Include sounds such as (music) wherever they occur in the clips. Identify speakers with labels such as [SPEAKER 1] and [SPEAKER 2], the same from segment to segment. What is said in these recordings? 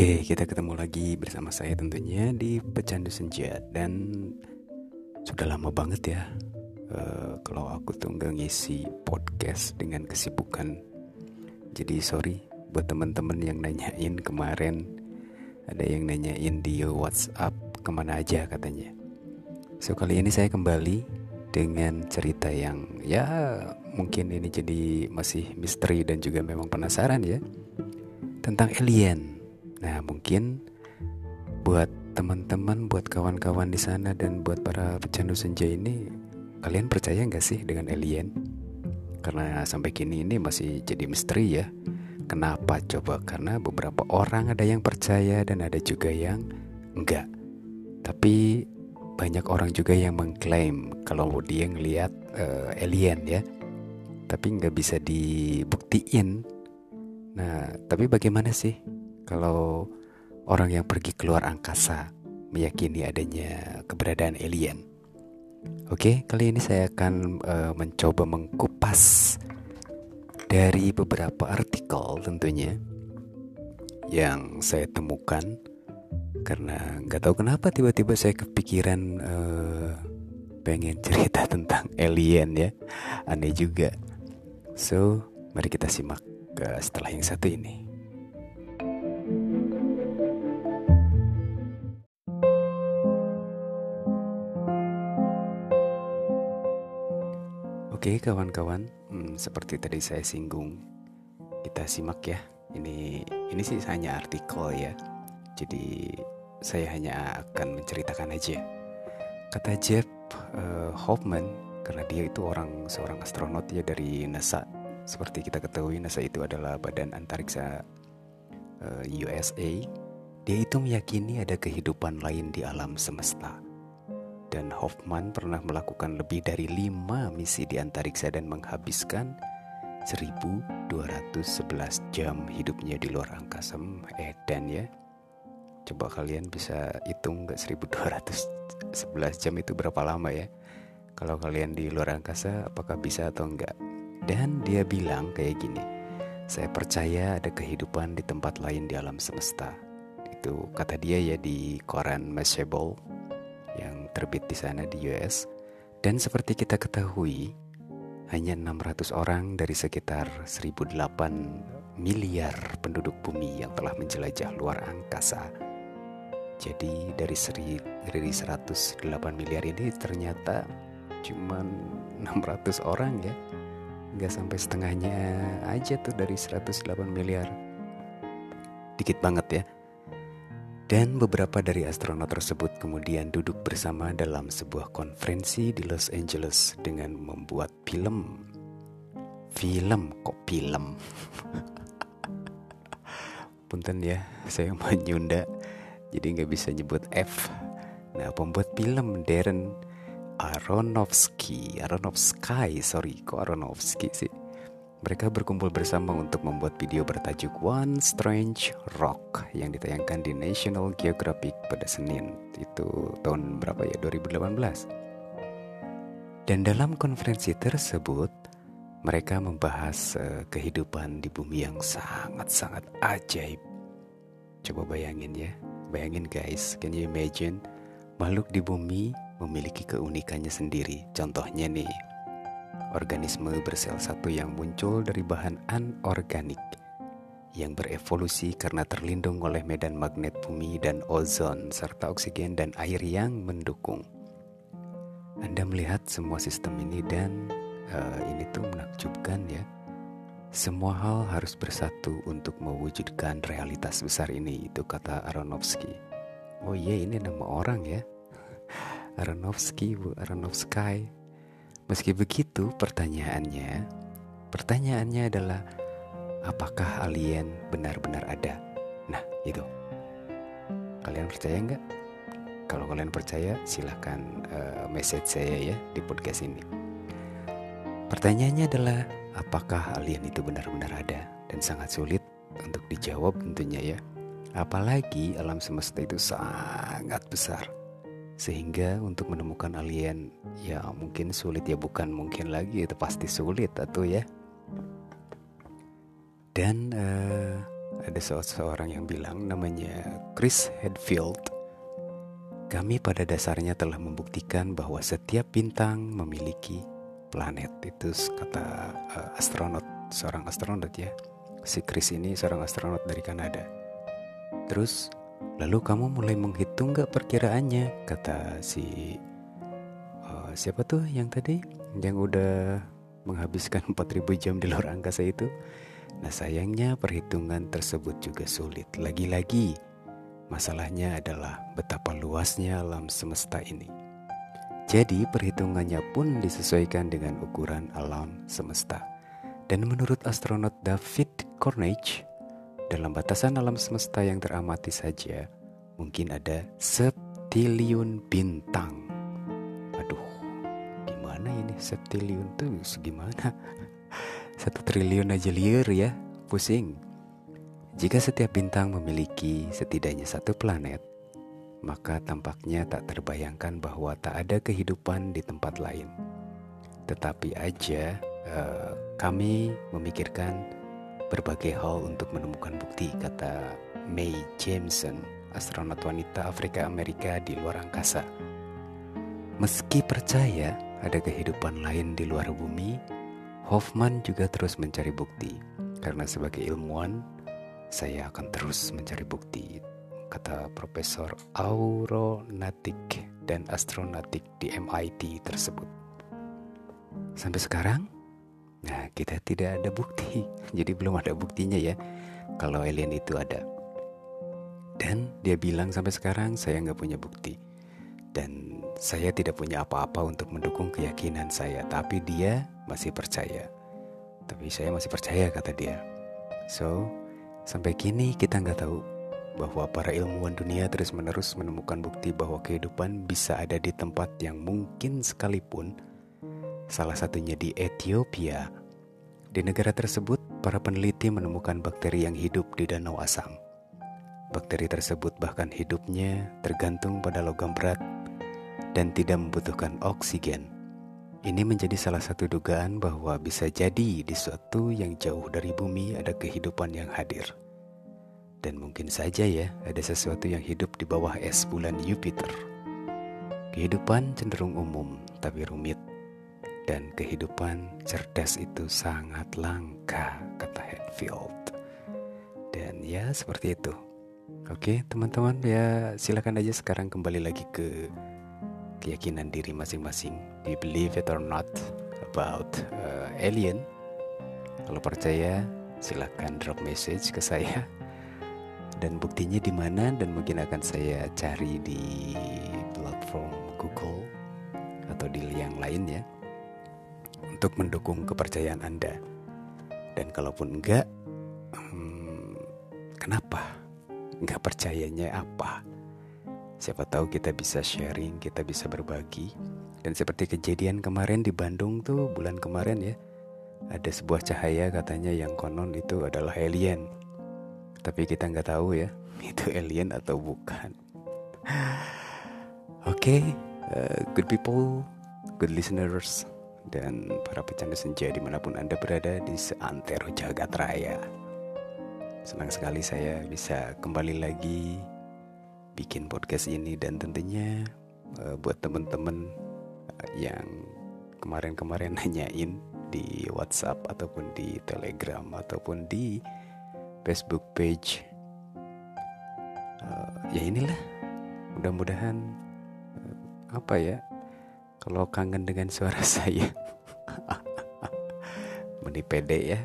[SPEAKER 1] Oke, kita ketemu lagi bersama saya tentunya di Pecandu Senja dan sudah lama banget ya uh, kalau aku tuh nggak ngisi podcast dengan kesibukan. Jadi sorry buat teman-teman yang nanyain kemarin ada yang nanyain di WhatsApp ke mana aja katanya. So kali ini saya kembali dengan cerita yang ya mungkin ini jadi masih misteri dan juga memang penasaran ya tentang alien Nah, mungkin buat teman-teman, buat kawan-kawan di sana dan buat para pecandu senja ini, kalian percaya nggak sih dengan alien? Karena sampai kini ini masih jadi misteri ya. Kenapa coba? Karena beberapa orang ada yang percaya dan ada juga yang enggak. Tapi banyak orang juga yang mengklaim kalau dia ngelihat uh, alien ya. Tapi nggak bisa dibuktiin. Nah, tapi bagaimana sih kalau orang yang pergi keluar angkasa meyakini adanya keberadaan alien. Oke, kali ini saya akan uh, mencoba mengkupas dari beberapa artikel tentunya yang saya temukan. Karena nggak tahu kenapa tiba-tiba saya kepikiran uh, pengen (laughs) cerita tentang alien ya. Aneh juga. So mari kita simak uh, setelah yang satu ini Oke kawan-kawan, hmm, seperti tadi saya singgung, kita simak ya. Ini ini sih hanya artikel ya. Jadi saya hanya akan menceritakan aja. Kata Jeff uh, Hoffman, karena dia itu orang seorang astronot ya dari NASA. Seperti kita ketahui NASA itu adalah badan antariksa uh, eh, USA. Dia itu meyakini ada kehidupan lain di alam semesta dan Hoffman pernah melakukan lebih dari lima misi di antariksa dan menghabiskan 1211 jam hidupnya di luar angkasa. Edan ya. Coba kalian bisa hitung nggak 1211 jam itu berapa lama ya? Kalau kalian di luar angkasa apakah bisa atau enggak? Dan dia bilang kayak gini. Saya percaya ada kehidupan di tempat lain di alam semesta. Itu kata dia ya di koran Mashable yang terbit di sana di US. Dan seperti kita ketahui, hanya 600 orang dari sekitar 1008 miliar penduduk bumi yang telah menjelajah luar angkasa. Jadi dari seri, dari 108 miliar ini ternyata cuma 600 orang ya. Nggak sampai setengahnya aja tuh dari 108 miliar. Dikit banget ya. Dan beberapa dari astronot tersebut kemudian duduk bersama dalam sebuah konferensi di Los Angeles dengan membuat film. Film kok film? (laughs) Punten ya, saya mau nyunda, jadi nggak bisa nyebut F. Nah, pembuat film Darren Aronofsky, Aronofsky, sorry, kok Aronofsky sih? Mereka berkumpul bersama untuk membuat video bertajuk One Strange Rock yang ditayangkan di National Geographic pada Senin. Itu tahun berapa ya? 2018. Dan dalam konferensi tersebut, mereka membahas uh, kehidupan di bumi yang sangat-sangat ajaib. Coba bayangin ya, bayangin guys, can you imagine makhluk di bumi memiliki keunikannya sendiri. Contohnya nih, organisme bersel satu yang muncul dari bahan anorganik yang berevolusi karena terlindung oleh medan magnet bumi dan ozon serta oksigen dan air yang mendukung. Anda melihat semua sistem ini dan uh, ini tuh menakjubkan ya. Semua hal harus bersatu untuk mewujudkan realitas besar ini, itu kata Aronofsky. Oh iya ini nama orang ya. (laughs) Aronofsky, Bu Aronofsky Meski begitu, pertanyaannya, pertanyaannya adalah apakah alien benar-benar ada? Nah, itu. Kalian percaya nggak? Kalau kalian percaya, silahkan uh, message saya ya di podcast ini. Pertanyaannya adalah apakah alien itu benar-benar ada? Dan sangat sulit untuk dijawab tentunya ya. Apalagi alam semesta itu sangat besar sehingga untuk menemukan alien ya mungkin sulit ya bukan mungkin lagi itu pasti sulit atau ya dan uh, ada seseorang yang bilang namanya Chris Hadfield. Kami pada dasarnya telah membuktikan bahwa setiap bintang memiliki planet. Itu kata uh, astronot, seorang astronot ya. Si Chris ini seorang astronot dari Kanada. Terus, lalu kamu mulai menghitung gak perkiraannya? Kata si uh, siapa tuh yang tadi yang udah menghabiskan (laughs) 4000 jam di luar angkasa itu. Nah sayangnya perhitungan tersebut juga sulit. Lagi-lagi masalahnya adalah betapa luasnya alam semesta ini. Jadi perhitungannya pun disesuaikan dengan ukuran alam semesta. Dan menurut astronot David Cornage, dalam batasan alam semesta yang teramati saja, mungkin ada septiliun bintang. Ini septiliun tuh? Segimana? (laughs) Satu triliun aja liar ya pusing. Jika setiap bintang memiliki setidaknya satu planet maka tampaknya tak terbayangkan bahwa tak ada kehidupan di tempat lain. Tetapi aja uh, kami memikirkan berbagai hal untuk menemukan bukti kata May Jameson astronot wanita Afrika Amerika di luar angkasa meski percaya ada kehidupan lain di luar bumi, Hoffman juga terus mencari bukti. Karena sebagai ilmuwan, saya akan terus mencari bukti, kata Profesor Aeronautik dan Astronatik di MIT tersebut. Sampai sekarang, nah kita tidak ada bukti, (laughs) jadi belum ada buktinya ya kalau alien itu ada. Dan dia bilang sampai sekarang saya nggak punya bukti. Dan saya tidak punya apa-apa untuk mendukung keyakinan saya, tapi dia masih percaya. Tapi saya masih percaya, kata dia. So, sampai kini kita nggak tahu bahwa para ilmuwan dunia terus-menerus menemukan bukti bahwa kehidupan bisa ada di tempat yang mungkin sekalipun, salah satunya di Ethiopia. Di negara tersebut, para peneliti menemukan bakteri yang hidup di danau asam. Bakteri tersebut bahkan hidupnya tergantung pada logam berat dan tidak membutuhkan oksigen. Ini menjadi salah satu dugaan bahwa bisa jadi di suatu yang jauh dari bumi ada kehidupan yang hadir. Dan mungkin saja ya ada sesuatu yang hidup di bawah es bulan Jupiter. Kehidupan cenderung umum tapi rumit. Dan kehidupan cerdas itu sangat langka, kata Hatfield. Dan ya seperti itu. Oke teman-teman ya silakan aja sekarang kembali lagi ke keyakinan diri masing-masing. Do you believe it or not about uh, alien? Kalau percaya, silakan drop message ke saya. Dan buktinya di mana dan mungkin akan saya cari di platform Google atau di yang lain ya untuk mendukung kepercayaan Anda. Dan kalaupun enggak, hmm, kenapa? Enggak percayanya apa? Siapa tahu kita bisa sharing, kita bisa berbagi. Dan seperti kejadian kemarin di Bandung tuh bulan kemarin ya. Ada sebuah cahaya katanya yang konon itu adalah alien. Tapi kita nggak tahu ya, (laughs) itu alien atau bukan. (laughs) Oke, okay, uh, good people, good listeners, dan para pecandu senja di mana pun Anda berada di seantero jagat raya. Senang sekali saya bisa kembali lagi bikin podcast ini dan tentunya uh, buat temen-temen uh, yang kemarin-kemarin (laughs) nanyain di WhatsApp ataupun di Telegram ataupun di Facebook page uh, ya inilah mudah-mudahan uh, apa ya kalau kangen dengan suara saya (laughs) meni pede ya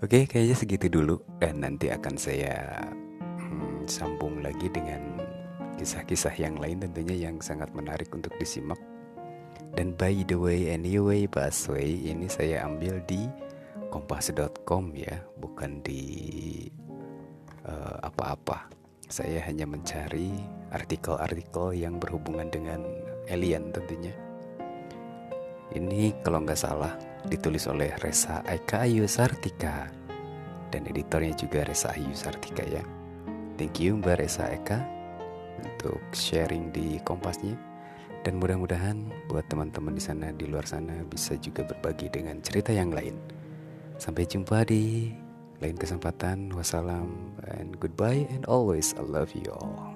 [SPEAKER 1] oke kayaknya segitu dulu dan nanti akan saya sambung lagi dengan kisah-kisah yang lain tentunya yang sangat menarik untuk disimak. Dan by the way, anyway, busway ini saya ambil di kompas.com ya, bukan di uh, apa-apa. Saya hanya mencari artikel-artikel yang berhubungan dengan alien tentunya. Ini kalau nggak salah ditulis oleh Resa Eka Ayu Sartika dan editornya juga Resa Ayu Sartika ya. Thank you Mbak Resa Eka untuk sharing di Kompasnya dan mudah-mudahan buat teman-teman di sana di luar sana bisa juga berbagi dengan cerita yang lain. Sampai jumpa di lain kesempatan wassalam and goodbye and always I love you all